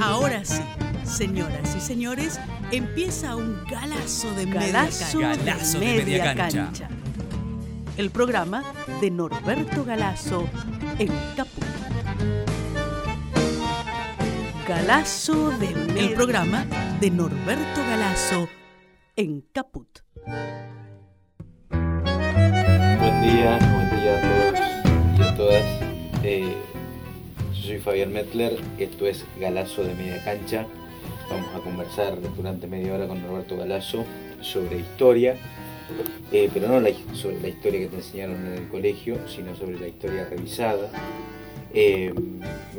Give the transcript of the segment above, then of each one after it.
Ahora sí, señoras y señores, empieza un galazo de Galazo media de cancha. Galazo de media cancha. El programa de Norberto Galazo en Caput. Galazo de media El programa de Norberto Galazo en Caput. Buen día, buen día a todos y a todas. Eh, soy Fabián Metler, esto es Galazo de Media Cancha. Vamos a conversar durante media hora con Roberto Galazo sobre historia, eh, pero no sobre la historia que te enseñaron en el colegio, sino sobre la historia revisada. Eh,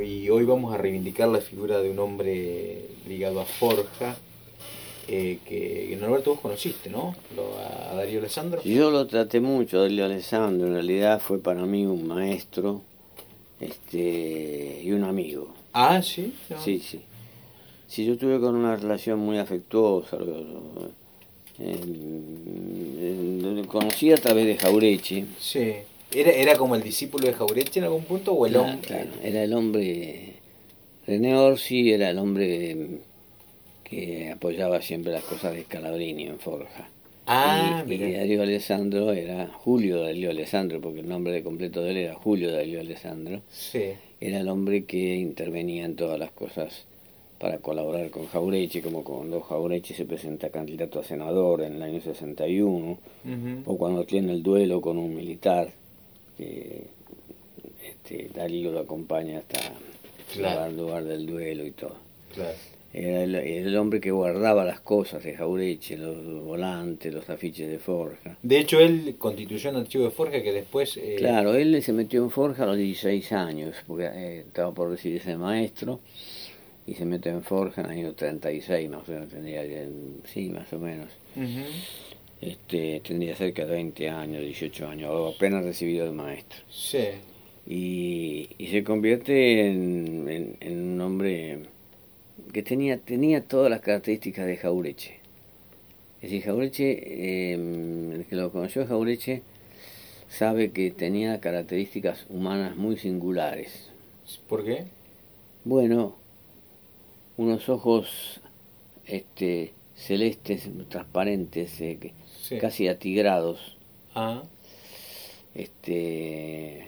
y hoy vamos a reivindicar la figura de un hombre ligado a Forja, eh, que, que Norberto vos conociste, ¿no? Lo- a Darío Alessandro. Yo lo traté mucho, Delio Alessandro, en realidad fue para mí un maestro este, y un amigo. Ah, sí. no. Sí, sí. Sí, yo tuve con una relación muy afectuosa. conocí a través de Jaureche. Sí. ¿Era, ¿Era como el discípulo de Jaureche en algún punto o el hombre? claro, Era el hombre, René Orsi era el hombre que apoyaba siempre las cosas de Scalabrini en Forja. Ah, y, y. Darío Alessandro era Julio Darío Alessandro, porque el nombre de completo de él era Julio Darío Alessandro. Sí. Era el hombre que intervenía en todas las cosas para colaborar con Jaureche, como cuando Jaureche se presenta candidato a senador en el año 61, Ujú. o cuando tiene el duelo con un militar, que este, Darío lo acompaña hasta Claro. el lugar del duelo y todo. Claro. Era el, hombre que guardaba las cosas de Jaureche, los volantes, los afiches de Forja. De hecho, él constituyó un archivo de Forja que después... eh, Claro, él se metió en Forja a los 16 años, porque eh, estaba por recibirse de maestro, y se metió en Forja en el año 36, más o menos, tendría, sí, más o menos. Este, tendría cerca de 20 años, 18 años, apenas recibido de maestro. Sí. Y, y se convierte en, en- en un hombre que tenía, tenía todas las características de Jaureche. Es decir, Jaureche, eh, el que lo conoció Jaureche, sabe que tenía características humanas muy singulares. ¿Por qué? Bueno, unos ojos este, celestes, transparentes, eh, Sí. casi atigrados, Ah, este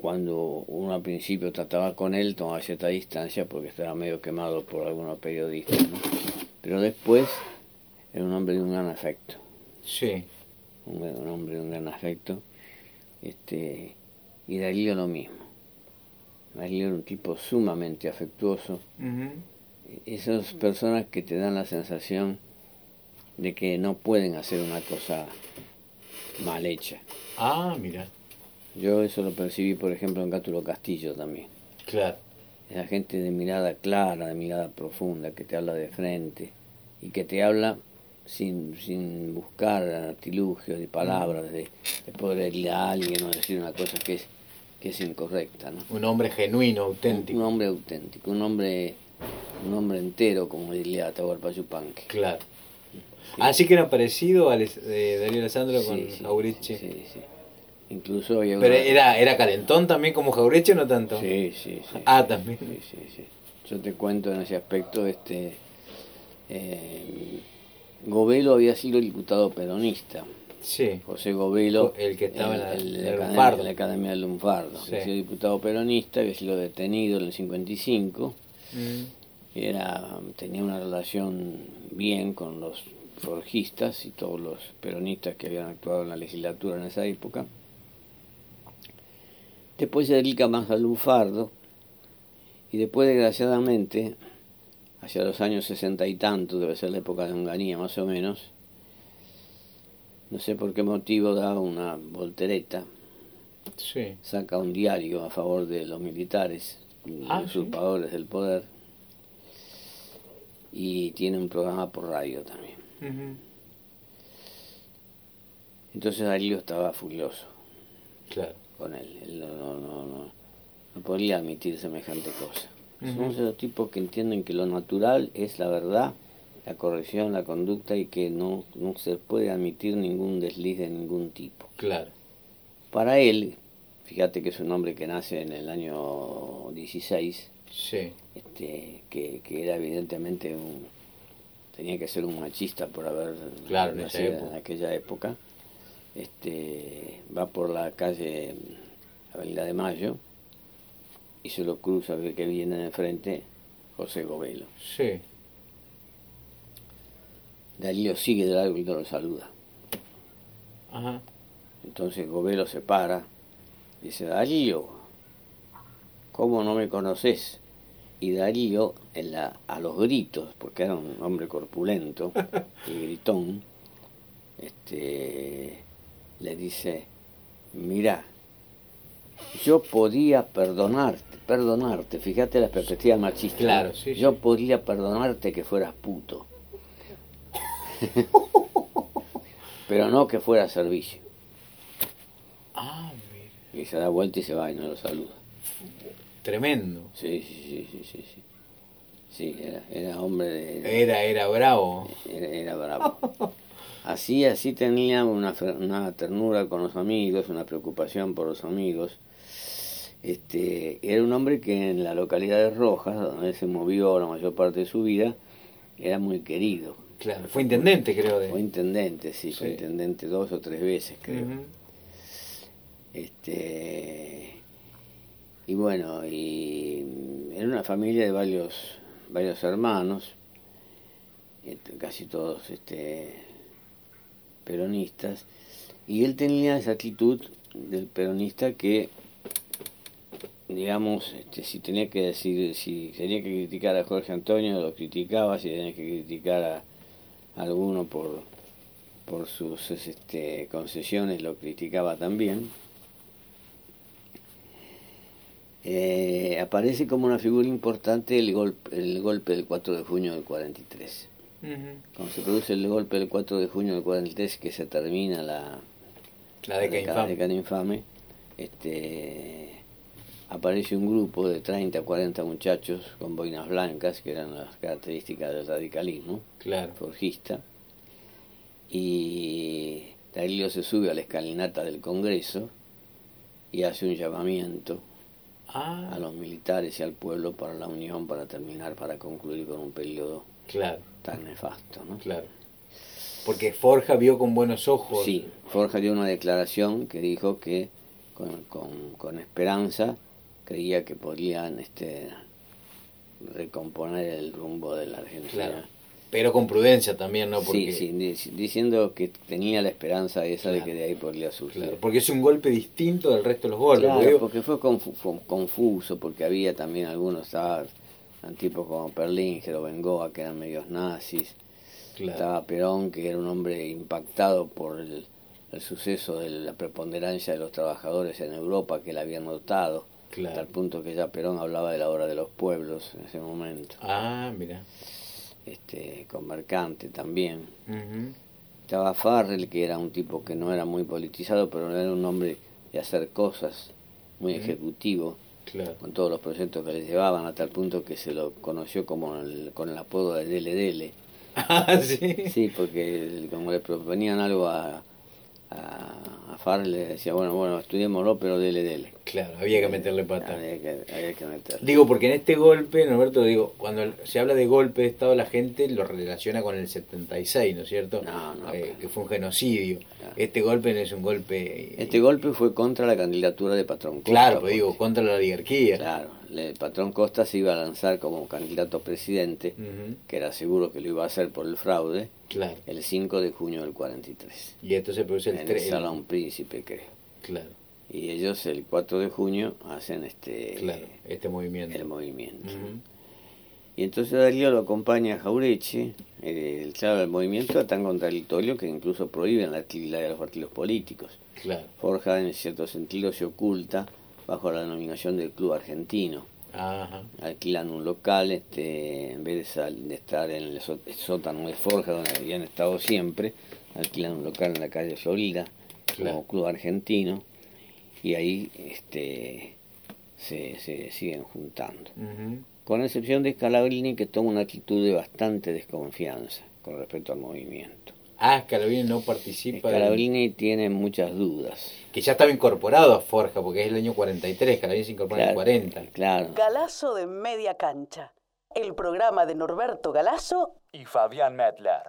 cuando uno al principio trataba con él tomaba cierta distancia porque estaba medio quemado por algunos periodistas ¿no? pero después era un hombre de un gran afecto sí. un, un hombre de un gran afecto este y Darío lo mismo Darío era un tipo sumamente afectuoso esas personas que te dan la sensación de que no pueden hacer una cosa mal hecha Ah, mira. Yo eso lo percibí, por ejemplo, en Cátulo Castillo también. Claro. Esa gente de mirada clara, de mirada profunda, que te habla de frente y que te habla sin, sin buscar artilugios de palabras, de, de poder herir a alguien o decir una cosa que es, que es incorrecta. ¿no? Un hombre genuino, Un, auténtico. hombre auténtico, un hombre, un hombre entero, como diría Atahualpa Yupanqui. Claro. Así que era parecido a Darío Alessandro con Sí. Sí, sí. Incluso había Pero una- era, era calentón también como Jaureche no tanto? Sí, sí, sí. Ah, sí, también. Sí, sí, sí. Yo te cuento en ese aspecto, este, eh, Govelo había sido diputado peronista. Sí. José Govelo, El que estaba en la- el- el el academia- la Academia del Lunfardo. Sí. Había sido diputado peronista, había sido detenido en el 55. Mm. Era, tenía una relación bien con los forjistas y todos los peronistas que habían actuado en la legislatura en esa época. Después se dedica más al lunfardo y después, desgraciadamente, hacia los años sesenta y tanto, debe ser la época de Onganía más o menos, no sé por qué motivo da una voltereta, Sí. saca un diario a favor de los militares, Ah, usurpadores del poder, y tiene un programa por radio también. Ujú. Entonces Darío estaba furioso Claro. Con él, él no, no, no, no, podía admitir semejante cosa. Ujú. Somos esos tipos que entienden que lo natural es la verdad, la corrección, la conducta y que no, no se puede admitir ningún desliz de ningún tipo. Claro. Para él, fíjate que es un hombre que nace en el año 16, Sí. Este, que, que era evidentemente un, tenía que ser un machista por haber claro, nacido en, aquella época. Este, va por la calle Avenida de Mayo y se lo cruza, ve que viene de frente José Govelo. Sí. Darío sigue de largo y no lo saluda. Ajá. Entonces Govelo se para, dice, Darío, ¿cómo no me conoces? Y Darío, en la, a los gritos, porque era un hombre corpulento y gritón, este, le dice, mira, yo podía perdonarte, perdonarte, fíjate la perspectiva machista. Claro, sí, yo podía perdonarte que fueras puto. Pero no que fuera servicio. Ah, Y se da vuelta y se va y no lo saluda. Tremendo. Sí, sí, sí, sí, sí. Sí, era, era hombre de... Era, era bravo. Era, era bravo. Así, así tenía una, una ternura con los amigos, una preocupación por los amigos. Este, era un hombre que en la localidad de Rojas, donde se movió la mayor parte de su vida, era muy querido. Claro, fue intendente, creo. De... Fue intendente, sí, fue intendente dos o tres veces, creo. Este y bueno, y era una familia de varios, varios hermanos, este, casi todos este, peronistas, y él tenía esa actitud del peronista que digamos, este, si tenía que decir, si tenía que criticar a Jorge Antonio, lo criticaba, si tenía que criticar a, alguno por, por sus este, concesiones, lo criticaba también. Eh, aparece como una figura importante el golpe, el golpe del 4 de junio del 43. Cuando se produce el golpe del 4 de junio del 43, que se termina la, la década, infame. infame, este, aparece un grupo de 30 a 40 muchachos con boinas blancas, que eran las características del radicalismo claro. forjista, y Darío se sube a la escalinata del Congreso y hace un llamamiento ah. a los militares y al pueblo para la unión, para terminar, para concluir con un periodo claro. Tan nefasto. ¿no? Claro. Porque Forja vio con buenos ojos. Sí, Forja dio una declaración que dijo que con, con, con esperanza creía que podían este, recomponer el rumbo de la Argentina. Pero con prudencia también, ¿no? Porque... Sí, sí, diciendo que tenía la esperanza esa de que de ahí podría surgir. porque es un golpe distinto del resto de los golpes. Claro, porque fue confuso, porque había también algunos tipos como Perlinger o Bengoa, que eran medios nazis. Estaba Perón, que era un hombre impactado por el, el suceso de la preponderancia de los trabajadores en Europa, que él había notado Claro. Hasta el punto que ya Perón hablaba de la hora de los pueblos en ese momento. Ah, mira. Este, con Mercante también. Estaba Farrell, que era un tipo que no era muy politizado, pero era un hombre de hacer cosas, muy ejecutivo, claro. con todos los proyectos que le llevaban, a tal punto que se lo conoció como con el apodo de Dele Dele. Ah, sí. Sí, porque como le proponían algo a, a, a Farrell, le decía, bueno, bueno, estudiémoslo, pero dele, dele. Claro, había que meterle pata. Había que, había que meterle. Digo, porque en este golpe, Norberto, digo, cuando se habla de golpe de Estado, la gente lo relaciona con el 76, ¿no es cierto? No, no. Eh, que fue un genocidio. Este golpe no es un golpe... Este golpe fue contra la candidatura de Patrón. Claro, pues digo, contra la oligarquía. Claro, el Patrón Costa se iba a lanzar como candidato a presidente, que era seguro que lo iba a hacer por el fraude, claro. el 5 de junio del 43. Y esto se produce el en 3. el Salón Príncipe, creo. Claro. Y ellos el 4 de junio hacen este, claro, este movimiento. el movimiento. Y entonces Darío lo acompaña a Jaureche, el, claro, el movimiento es tan contradictorio que incluso prohíben la actividad de los partidos políticos. Claro. Forja en cierto sentido se oculta bajo la denominación del Club Argentino. Ajá. Alquilan un local, este, en vez de, sal, de estar en el sótano de Forja, donde habían estado siempre, alquilan un local en la calle Florida, claro. como Club Argentino, y ahí este, se, se siguen juntando. Uh -huh. Con excepción de Scalabrini, que toma una actitud de bastante desconfianza con respecto al movimiento. Ah, Scalabrini no participa. Scalabrini tiene muchas dudas. Que ya estaba incorporado a Forja, porque es el año 43, Scalabrini se incorpora en el 40. Claro. Galazo de Media Cancha, el programa de Norberto Galazo y Fabián Medler.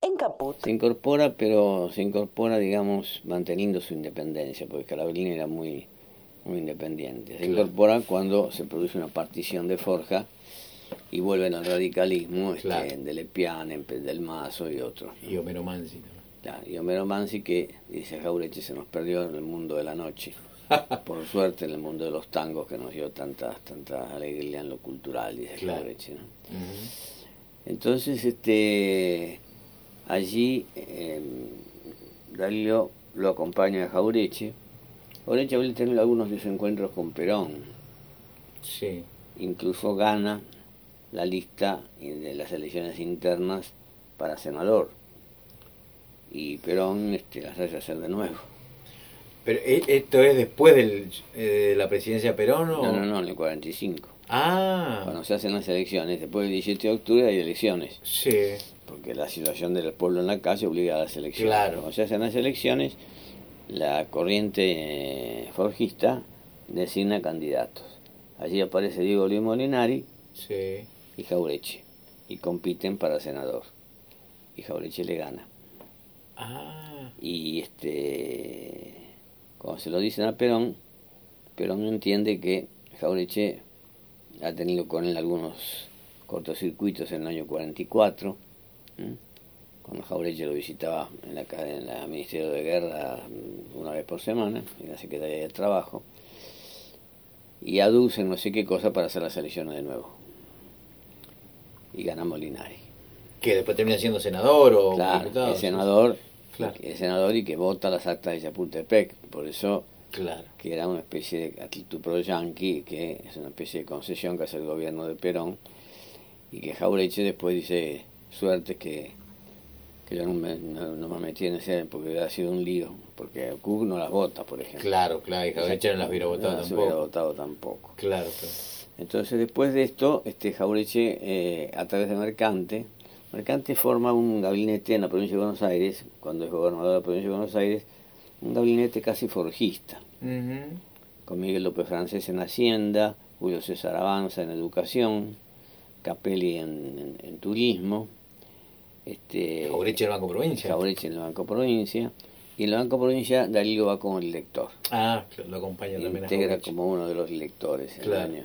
en Caput. Se incorpora, pero se incorpora, digamos, manteniendo su independencia, porque Scalabrini era muy, muy independiente. Se Claro. incorpora cuando se produce una partición de Forja y vuelven al radicalismo este, Claro. de Lepiane, del Mazo y otros. Y Homero también. Claro, y Homero Mansi que, dice Jaureche, se nos perdió en el mundo de la noche. Por suerte en el mundo de los tangos que nos dio tanta, tanta alegría en lo cultural, dice Claro. Jaureche. ¿no? Entonces, este, allí eh, Dalio lo acompaña a Jaureche. Jaureche había tenido algunos desencuentros con Perón. Sí. Incluso gana la lista de las elecciones internas para senador. Y Perón este, las hace hacer de nuevo. Pero ¿e- esto es después del, eh, de la presidencia de Perón o... No, no, no, en el 45. Ah, Cuando se hacen las elecciones, después del 17 de octubre hay elecciones. sí. porque la situación del pueblo en la calle obliga a las elecciones. Claro. Cuando se hacen las elecciones, la corriente eh, forjista designa candidatos. Allí aparece Diego Luis Molinari Sí. Y Jaureche, y compiten para senador. Y Jaureche le gana. Ah, Y este, cuando se lo dicen a Perón, Perón entiende que Jaureche ha tenido con él algunos cortocircuitos en el año 44, ¿m? cuando Jaureche lo visitaba en la, en la Ministerio de Guerra mm, una vez por semana, en la Secretaría de Trabajo, y aducen no sé qué cosa para hacer las elecciones de nuevo. Y gana Molinari. que después termina siendo senador o Claro, diputado. es senador, Claro. es senador y que vota las actas de Chapultepec, por eso Claro. que era una especie de actitud pro yanqui, que es una especie de concesión que hace el gobierno de Perón, y que Jaureche después dice, suerte que, que yo no me, no, no me metí en ese, porque hubiera sido un lío, porque Cook no las vota, por ejemplo. Claro, claro, y Jaureche no las hubiera votado No las hubiera votado tampoco. Claro, claro. Entonces después de esto, este Jaureche, eh, a través de Mercante, Mercante forma un gabinete en la provincia de Buenos Aires, cuando es gobernador de la provincia de Buenos Aires, un gabinete casi forjista, con Miguel López Francés en Hacienda, Julio César Avanza en Educación, Capelli en, en- en Turismo, este, Jaureche en el Banco Provincia. Jaureche en el Banco Provincia, y en el Banco Provincia Darío va como director. Ah, claro, lo acompaña también integra como uno de los lectores. el Claro. año.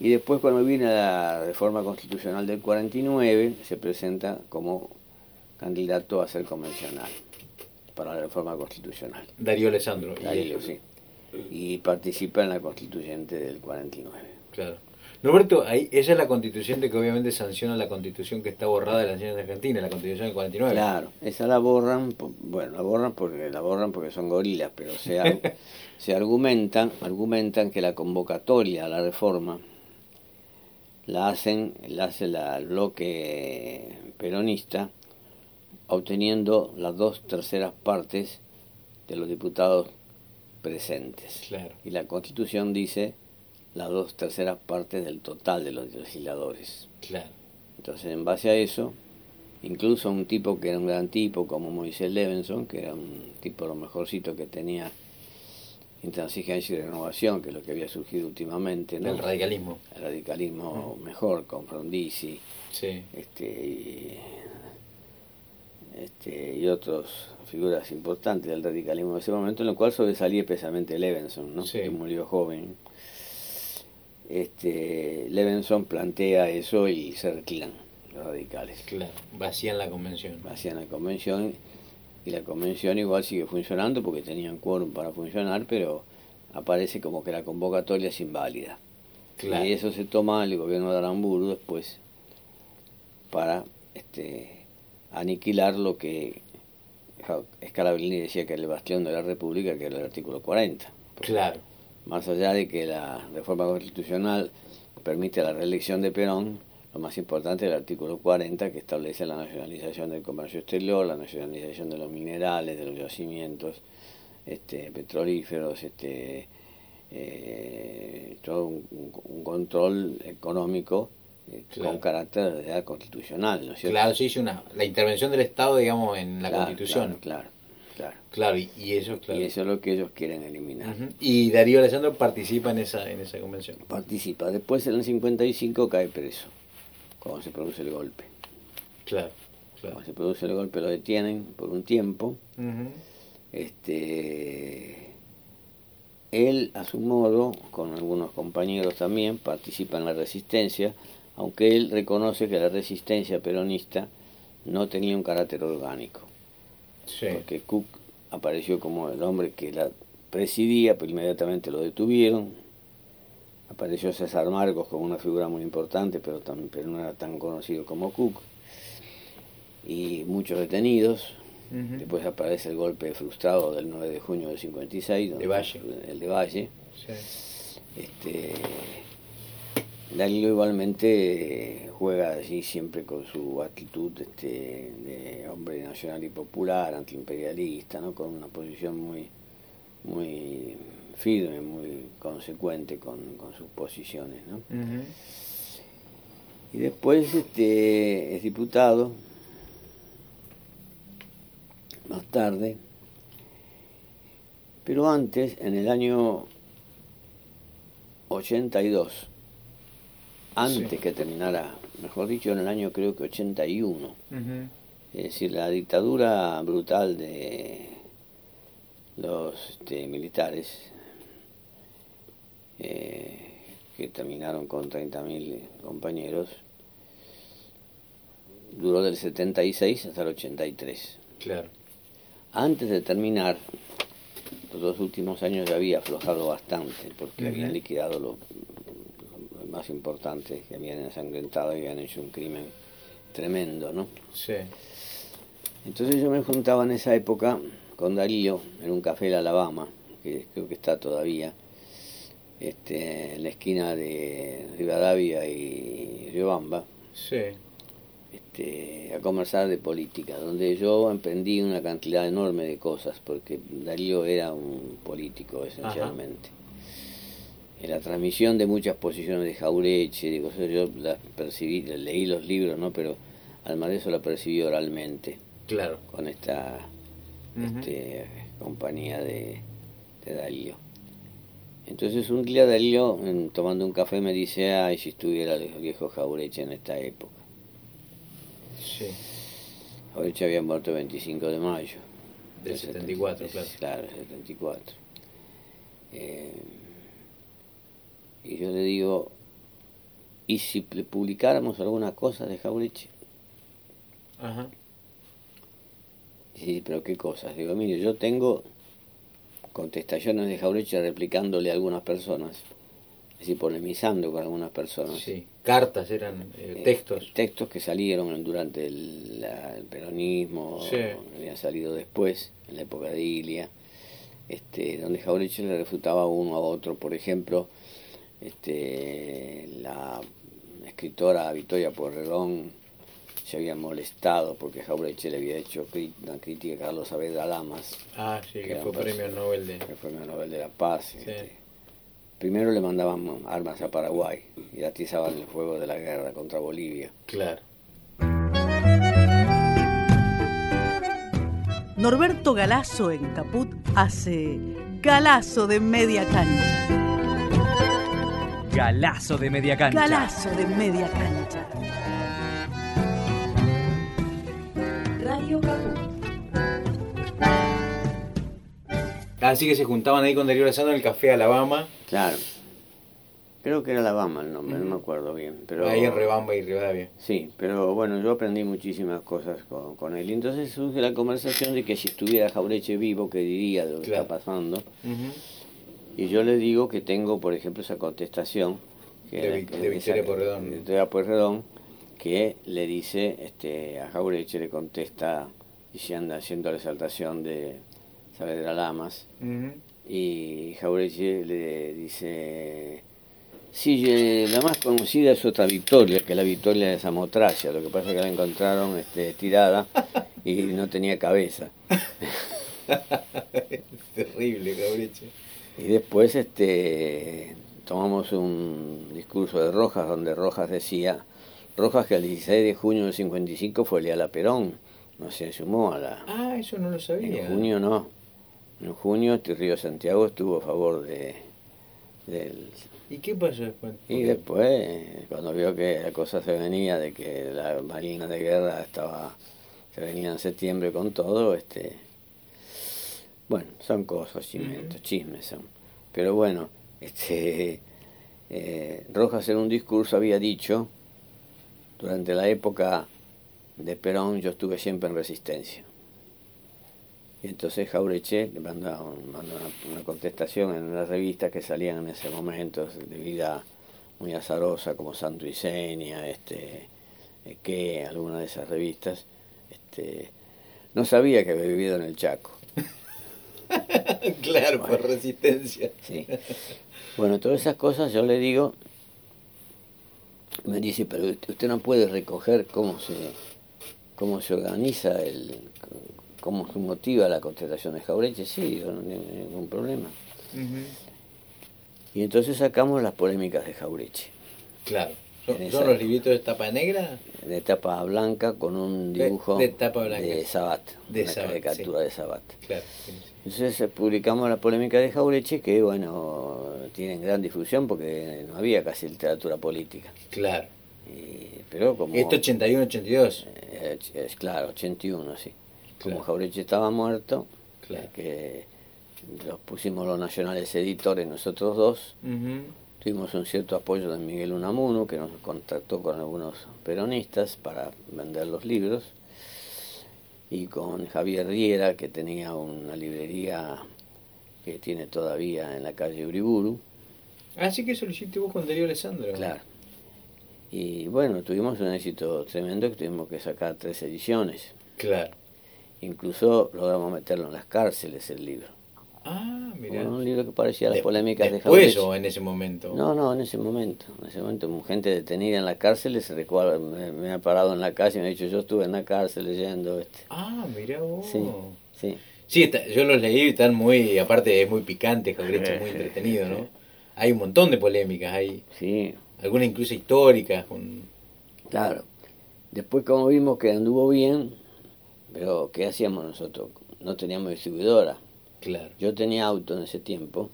Y después cuando viene la reforma constitucional del 49, se presenta como candidato a ser convencional para la reforma constitucional. Darío Alessandro. Darío, sí. Y participa en la constituyente del 49. Claro. Norberto, ahí, esa es la constitución de que obviamente sanciona la constitución que está borrada de la de Argentina, la constitución del 49. Claro, esa la borran, bueno, la borran porque la borran porque son gorilas, pero se argumentan, argumentan que la convocatoria a la reforma la hacen, la hace la, el bloque peronista, obteniendo las dos terceras partes de los diputados presentes. Claro. Y la constitución dice las dos terceras partes del total de los legisladores. Claro. Entonces, en base a eso, incluso un tipo que era un gran tipo como Moisés Levenson, que era un tipo lo mejorcito que tenía intransigencia y renovación, que es lo que había surgido últimamente, ¿no? El radicalismo. El radicalismo mejor, con Frondizi, Sí. este, y, este, y otras figuras importantes del radicalismo de ese momento, en lo cual sobresalía especialmente Levenson, ¿no? Sí. que murió joven. Este, Levenson plantea eso y se retiran los radicales. Claro. Vacían la convención. Hacían la convención y la convención igual sigue funcionando porque tenían quórum para funcionar, pero aparece como que la convocatoria es inválida. Claro. Y eso se toma el gobierno de Aramburu después para este, aniquilar lo que Scalabrini decía que era el bastión de la República, que era el artículo 40. Claro. Más allá de que la reforma constitucional permite la reelección de Perón, lo más importante es el artículo 40 que establece la nacionalización del comercio exterior, la nacionalización de los minerales, de los yacimientos este, petrolíferos, este, eh, todo un, un control económico eh, con carácter de edad constitucional, ¿no es cierto? Claro, se hizo una, la intervención del Estado, digamos, en la Claro, Constitución. Claro, claro. Claro, y, y eso, claro. Y eso es lo que ellos quieren eliminar. Y Darío Alessandro participa en esa, en esa convención. Participa. Después en el 55 cae preso, cuando se produce el golpe. Claro, claro. Cuando se produce el golpe lo detienen por un tiempo. Este, él, a su modo, con algunos compañeros también, participa en la resistencia, aunque él reconoce que la resistencia peronista no tenía un carácter orgánico, Sí. porque Cook apareció como el hombre que la presidía, pero inmediatamente lo detuvieron. Apareció César Marcos como una figura muy importante, pero, tam- pero no era tan conocido como Cook. Y muchos detenidos. Después aparece el golpe frustrado del 9 de junio del 56, donde- Valle. el de Valle. Sí. Este, Darío igualmente juega allí siempre con su actitud este, de hombre nacional y popular, antiimperialista, ¿no? con una posición muy, muy firme, muy consecuente con, con sus posiciones. ¿no? Y después este, es diputado, más tarde, pero antes, en el año 82, antes Sí. que terminara, mejor dicho, en el año creo que 81, Ujú. es decir, la dictadura brutal de los este, militares, eh, que terminaron con 30.000 compañeros, duró del 76 hasta el 83. Claro. Antes de terminar, los dos últimos años ya había aflojado bastante, porque habían liquidado lo, lo más importante, que habían ensangrentado y habían hecho un crimen tremendo, ¿no? Sí. Entonces yo me juntaba en esa época con Darío en un café de Alabama, que creo que está todavía, este, en la esquina de Rivadavia y Riobamba, Sí. este, a conversar de política, donde yo emprendí una cantidad enorme de cosas, porque Darío era un político esencialmente. En la transmisión de muchas posiciones de Jaureche, de cosas, yo las percibí, leí los libros, ¿no? pero además de eso la percibí oralmente Claro. con esta este, compañía de, de Darío. Entonces un día en- tomando un café, me dice, ay, si estuviera el viejo Jaureche en esta época. Sí. Jaureche había muerto el 25 de mayo. Del 74, 73, claro. Claro, 74. Eh, y yo le digo, ¿y si publicáramos alguna cosa de Jaureche? Ajá. Sí, pero ¿qué cosas? Digo, mire, yo tengo contestaciones de Jaureche replicándole a algunas personas, es decir, polemizando con algunas personas. Sí. Cartas eran eh, Eh, textos. textos que salieron durante el, la- el peronismo, Sí. habían salido después, en la época de Ilia, este, donde Jaureche le refutaba uno a otro. Por ejemplo, este, la escritora Victoria Porredón se había molestado porque Jaureche le había hecho una crítica a Carlos Saavedra Lamas, Ah, sí, que fue premio Nobel de... que fue el Nobel de la Paz. Sí. este. Primero le mandaban armas a Paraguay y atizaban el fuego de la guerra contra Bolivia. Claro. Norberto Galazo en Caput hace Galazo de media cancha. Galazo de media cancha. Galazo de media cancha. Radio Caput. Así que se juntaban ahí con Darío Alessandro en el Café Alabama, Claro. Creo que era Alabama el nombre, no me acuerdo bien. Pero, ahí en Rebamba y Rivadavia. Sí, pero bueno, yo aprendí muchísimas cosas con, con él. Y entonces surge la conversación de que si estuviera Jaureche vivo, ¿qué diría de lo que está pasando? Ujú. Y yo le digo que tengo, por ejemplo, esa contestación que De Vic- de Victoria esa- de Victoria Pueyrredón, que le dice este, a Jaureche, le contesta diciendo, haciendo la exaltación de Saavedra Lamas, y Jaureche le dice, sí, eh, la más conocida es otra victoria, que es la victoria de Samotracia, lo que pasa es que la encontraron este, tirada y no tenía cabeza. Terrible, Cabreche. Y después este tomamos un discurso de Rojas donde Rojas decía, Rojas que el 16 de junio del 55 fue de la Perón, no se sumó a la... Ah, eso no lo sabía. En junio no. En junio este Río Santiago estuvo a favor de del ¿Y qué pasó después? y después cuando vio que la cosa se venía de que la marina de guerra estaba se venía en septiembre con todo este bueno son cosas chismes, chismes son pero bueno este eh, Rojas en un discurso había dicho durante la época de Perón yo estuve siempre en resistencia y entonces Jaureche le mandó, una, contestación en las revistas que salían en ese momento de vida muy azarosa, como Santo Isenia, este, eh, que alguna de esas revistas. Este, no sabía que había vivido en el Chaco. claro, por resistencia. Sí. Bueno, todas esas cosas yo le digo, me dice, pero usted no puede recoger cómo se, cómo se organiza el, cómo se motiva la contestación de Jaureche, sí, no tengo ningún problema. Y entonces sacamos las polémicas de Jaureche. Claro. ¿Son, los libritos de tapa negra? De tapa blanca con un dibujo de, tapa blanca. de Sabat, de una caricatura de Sabat. Claro, Entonces eh, publicamos la polémica de Jaureche que, bueno, tienen gran difusión porque no había casi literatura política. Claro. pero como... ¿Esto 81-82? Eh, es claro, 81, sí como Jaureche estaba muerto, que los pusimos los nacionales editores nosotros dos, tuvimos un cierto apoyo de Miguel Unamuno, que nos contactó con algunos peronistas para vender los libros, y con Javier Riera, que tenía una librería que tiene todavía en la calle Uriburu. Así ah, que eso lo hiciste vos con Darío Alessandro. Claro. Y bueno, tuvimos un éxito tremendo que tuvimos que sacar tres ediciones. Claro. Incluso logramos meterlo en las cárceles el libro. Ah, mira. un libro que parecía las polémicas de Después o en ese momento. No, no, en ese momento. En ese momento, gente detenida en la cárcel se recuerda, me, ha parado en la calle y me ha dicho, yo estuve en la cárcel leyendo este. Ah, mira vos. Sí, sí. Sí, yo los leí y están muy, aparte es muy picante, es muy entretenido, ¿no? Hay un montón de polémicas ahí. Sí. Algunas incluso históricas. Con... Claro. Después como vimos que anduvo bien, pero, ¿qué hacíamos nosotros? No teníamos distribuidora. Claro. Yo tenía auto en ese tiempo.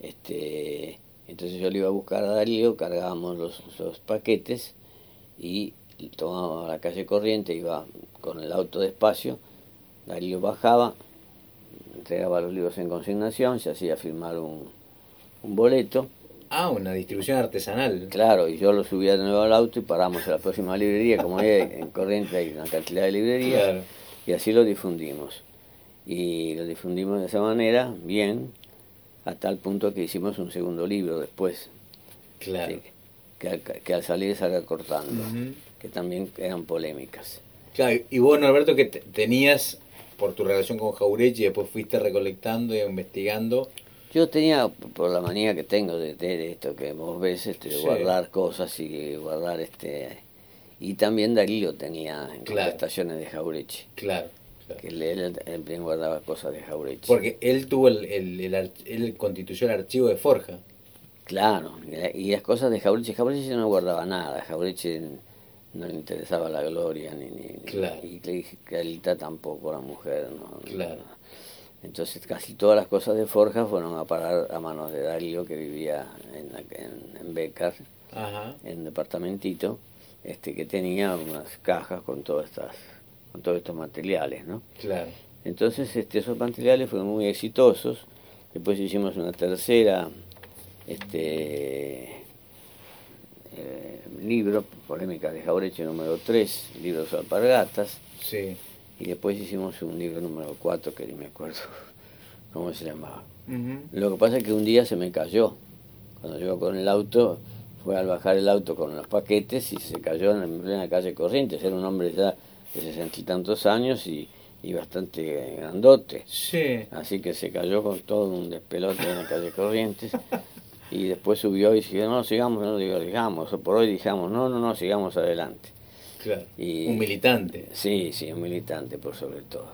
Este, entonces yo le iba a buscar a Darío, cargábamos los, los paquetes y tomábamos la calle corriente, iba con el auto despacio. Darío bajaba, entregaba los libros en consignación, se hacía firmar un, un boleto. Ah, una distribución artesanal. Claro, y yo lo subía de nuevo al auto y paramos a la próxima librería, como hay en Corriente hay una cantidad de librerías, y así lo difundimos. Y lo difundimos de esa manera, bien, a tal punto que hicimos un segundo libro después. Claro. que, al, salir salga cortando, que también eran polémicas. Claro, y vos, Norberto, que tenías, por tu relación con Jaurechi, después fuiste recolectando y investigando yo tenía, por la manía que tengo de, de, esto que vos ves, este, de guardar cosas y guardar este... Y también Darío tenía en claro. contestaciones de Jaureche. Claro. Que él, también guardaba cosas de Jaureche. Porque él tuvo el, el, él constituyó el archivo de Forja. Claro, y las cosas de Jaureche, Jaureche no guardaba nada, Jaureche no le interesaba la gloria, ni, ni, claro. y Clarita tampoco, la mujer, no, claro. Entonces casi todas las cosas de Forja fueron a parar a manos de Darío que vivía en, en, en Becar, en un departamentito, este, que tenía unas cajas con todas estas, con todos estos materiales, ¿no? Claro. Entonces este, esos materiales fueron muy exitosos. Después hicimos una tercera este eh, libro, Polémica de Jaureche número 3, libros alpargatas. Sí y después hicimos un libro número 4 que ni me acuerdo cómo se llamaba. Lo que pasa es que un día se me cayó. Cuando llegó con el auto, fue al bajar el auto con los paquetes y se cayó en plena calle Corrientes. Era un hombre ya de sesenta y tantos años y, bastante grandote. Sí. Así que se cayó con todo un despelote en la calle Corrientes. y después subió y dijo, no, sigamos, no, digo, digamos, por hoy dijamos, no, no, no, sigamos adelante. Y, un militante. Sí, sí, un militante por sobre todo.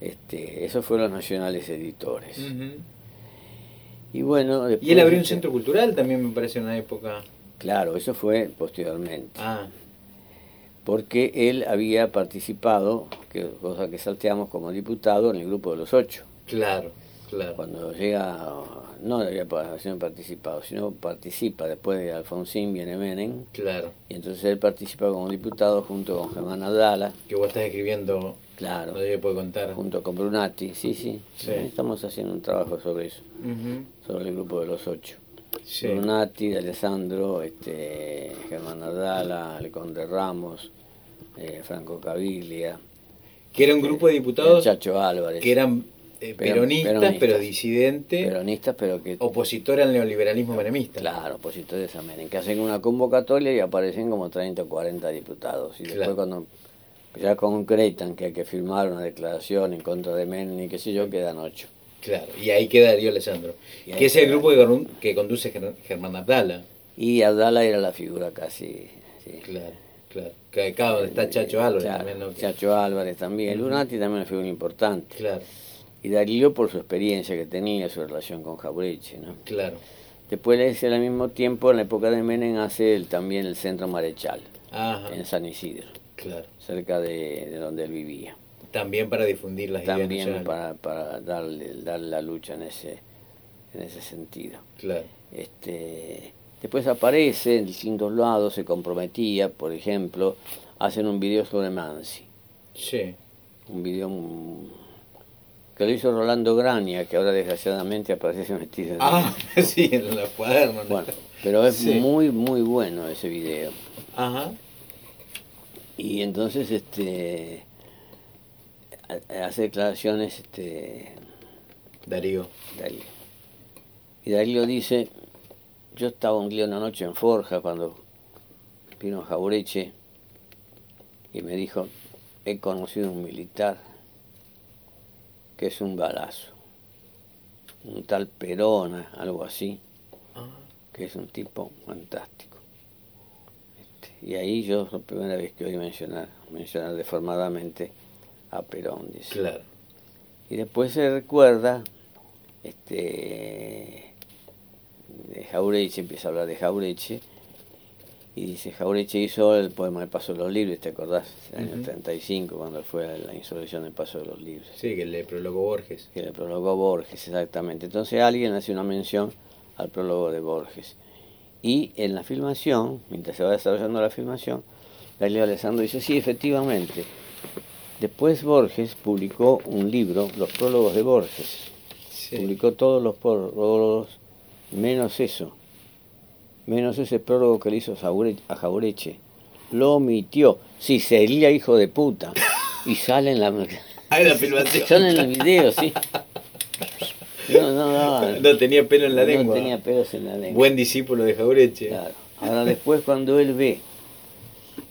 Este, esos fueron los nacionales editores. Y bueno, Y él abrió un este, centro cultural también me parece en una época. Claro, eso fue posteriormente. Ah, Porque él había participado, que, cosa que salteamos como diputado, en el grupo de los ocho. claro, claro. Cuando llega, no había sino participado, sino participa después de Alfonsín, viene Menem, Claro. y entonces él participa como diputado junto con Germán Abdala, Que vos estás escribiendo, claro, no sé puede contar. junto con Brunati, sí, sí, Sí. estamos haciendo un trabajo sobre eso, sobre el grupo de los ocho. Sí. Alessandro, este, Germán Abdala, Leconde Ramos, eh, Franco Caviglia, Que era un grupo de diputados Chacho Álvarez, que eran eh, Pero- peronistas, peronistas. pero disidentes, peronistas, pero que opositores al neoliberalismo menemista. Claro, opositores a Menem, que hacen una convocatoria y aparecen como 30 o 40 diputados. Y después cuando ya concretan que hay que firmar una declaración en contra de Menem y qué sé yo, quedan 8. Claro, y ahí queda Darío Alessandro, que es el grupo que, que conduce Ger- Germán Abdala. Y Abdala era la figura casi... sí. Claro, claro. Que acá donde está Chacho Álvarez Claro, también, Chacho Álvarez también. Lunati también es una figura importante. Claro, Y Darío por su experiencia que tenía, su relación con Jaureche, ¿no? claro. Después, al mismo tiempo, en la época de Menem, hace también el Centro Marechal, Ajá, en San Isidro, claro. cerca de, de donde él vivía. También para difundir las ideas también para, para darle, darle la lucha en ese, en ese sentido. Claro, Este, después aparece en distintos lados, se comprometía, por ejemplo, hacen un video sobre Mansi, sí. un video que lo hizo Rolando Graña, que ahora desgraciadamente aparece metido en Ah, sí, en los cuadernos. ¿no? Bueno, pero es Sí. muy, muy bueno ese video. Ajá, Y entonces este hace declaraciones este Darío. Darío. Y Darío dice, yo estaba un día una noche en Forja cuando vino Jaureche y me dijo, he conocido un militar que es un balazo, un tal Perona, algo así, Ah, que es un tipo fantástico. Este, y ahí yo la primera vez que oí mencionar, mencionar deformadamente a Perón, dice. claro. Y después se recuerda, este, de Jaureche, empieza a hablar de Jaureche, y dice, Jaureche hizo el poema El Paso de los Libres, ¿te acordás? El año Ujú. 35, cuando fue la insurrección del Paso de los Libres, Sí, que le prologó Borges. que le prologó Borges, exactamente. Entonces alguien hace una mención al prólogo de Borges. Y en la filmación, mientras se va desarrollando la filmación, Darío Alessandro dice, sí, efectivamente. Después Borges publicó un libro, Los prólogos de Borges. Sí. Publicó todos los prólogos, menos eso. Menos ese prólogo que le hizo a Jaureche. Lo omitió. Sí, sería hijo de puta. Y sale en la... Ah, en la filmación. Sale en el video, sí. No, no, no. No tenía pelo en la no lengua. tenía pelos en la lengua. Buen discípulo de Jaureche. Claro. Ahora después cuando él ve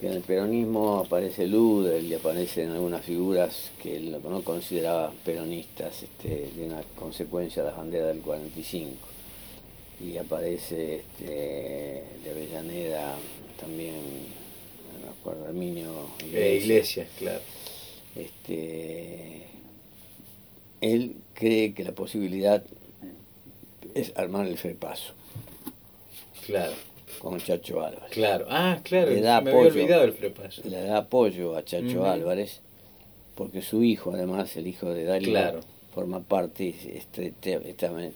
que en el peronismo aparece Luder y aparecen algunas figuras que él no consideraba peronistas, este, de una consecuencia de la bandera del 45. Y aparece este, de Avellaneda también, no acuerdo, Herminio Eh, Iglesias, claro. este, él cree que la posibilidad es armar el frepaso Claro, con Chacho Álvarez. claro. Ah, claro, Le da me había apoyo. olvidado el frepaso. Le da apoyo a Chacho. Álvarez porque su hijo, además, el hijo de Darío, Claro. forma parte y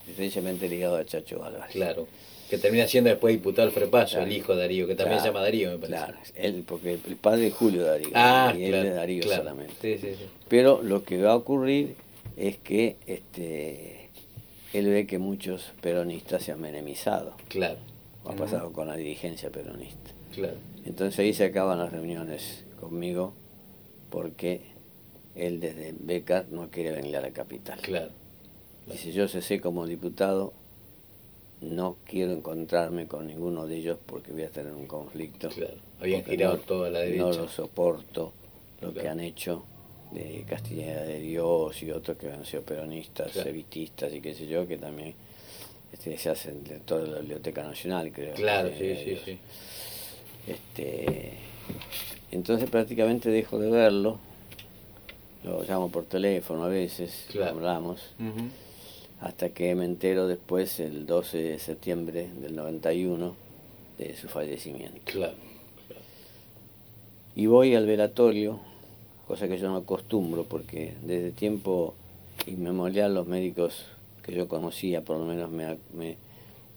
estrechamente, ligado a Chacho Álvarez. Claro. Que termina siendo después diputado el frepaso, Claro. el hijo de Darío, que también Claro, se llama Darío, me parece. Claro, él, porque el padre es Julio Darío Ah, y él es Darío solamente. Sí, sí, sí. Pero lo que va a ocurrir es que este, él ve que muchos peronistas se han menemizado. Claro. Ha pasado con la dirigencia peronista. Claro. Entonces ahí se acaban las reuniones conmigo porque él desde Becar no quiere venir a la capital. Claro. Dice, yo sé como diputado, no quiero encontrarme con ninguno de ellos porque voy a tener un conflicto. Claro. Habían girado no- toda la derecha. No lo soporto, lo que Claro. han hecho de Castilla de Dios y otros que han sido peronistas, Claro. y qué sé yo, que también este, se hacen de toda la Biblioteca Nacional, creo. Claro, Castilla sí, sí, sí. Este, entonces prácticamente dejo de verlo, lo llamo por teléfono a veces, Claro. hablamos, hasta que me entero después, el 12 de septiembre del 91, de su fallecimiento. Claro. Y voy al velatorio, cosa que yo no acostumbro, porque desde tiempo inmemorial los médicos que yo conocía, por lo menos me, me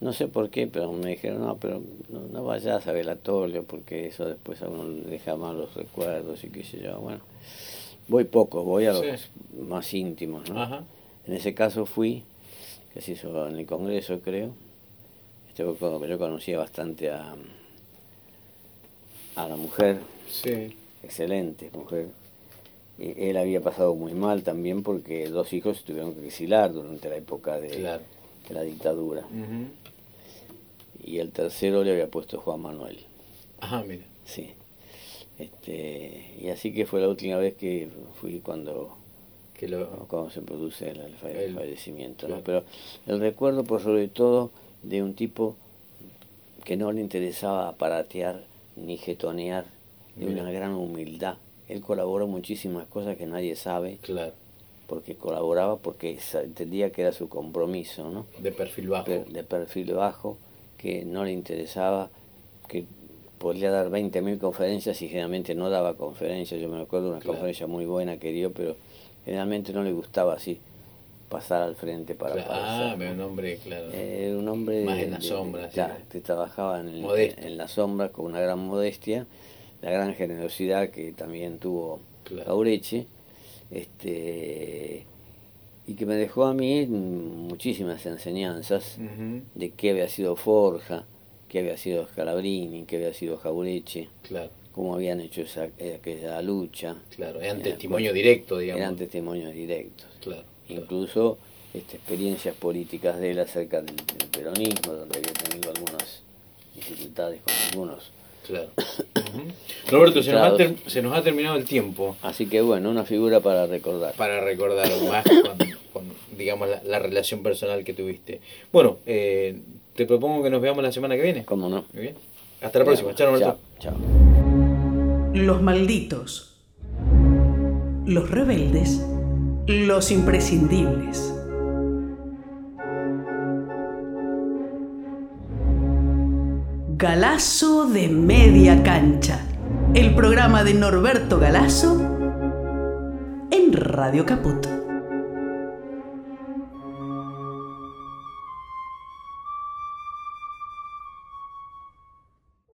no sé por qué, pero me dijeron, no, pero no, vayas a velatorio, porque eso después a uno le deja malos recuerdos y qué sé yo. Bueno, voy poco, voy a los más íntimos, ¿no? En ese caso fui, que se hizo en el Congreso, creo. Este, yo conocía bastante a, a la mujer. Sí. Excelente mujer. Él había pasado muy mal también porque dos hijos tuvieron que exilar durante la época de, la dictadura. Y el tercero le había puesto Juan Manuel. Ajá, mira. Sí. Este, y así que fue la última vez que fui cuando que lo... cuando se produce el, fallecimiento. Pero el recuerdo por sobre todo de un tipo que no le interesaba aparatear ni getonear, de una gran humildad. Él colaboró muchísimas cosas que nadie sabe. Claro. Porque colaboraba porque entendía que era su compromiso, ¿no? De perfil bajo. De perfil bajo, que no le interesaba, que podría dar 20.000 conferencias y generalmente no daba conferencias. Yo me acuerdo de una conferencia muy buena que dio, pero generalmente no le gustaba así pasar al frente para Ah, un hombre, claro. Era un hombre... Más en la sombra. que trabajaba en, en, la sombra con una gran modestia, la gran generosidad que también tuvo Aureche, este, y que me dejó a mí muchísimas enseñanzas de qué había sido Forja, qué había sido Scalabrini, qué había sido Jaureche. Claro cómo habían hecho esa, aquella lucha. Claro, eran testimonio directo, digamos. Eran testimonios directos. Claro. Incluso este, experiencias políticas de él acerca del, peronismo, donde había tenido algunas dificultades con algunos. Claro. Roberto, se nos, ha se nos, ha terminado el tiempo. Así que bueno, una figura para recordar. Para recordar más con, digamos, la, relación personal que tuviste. Bueno, eh, te propongo que nos veamos la semana que viene. ¿Cómo no? Muy bien. Hasta la próxima. Chao, Roberto. Chao. Los malditos. Los rebeldes los imprescindibles. Galazo de media cancha. El programa de Norberto Galazo en Radio Caput.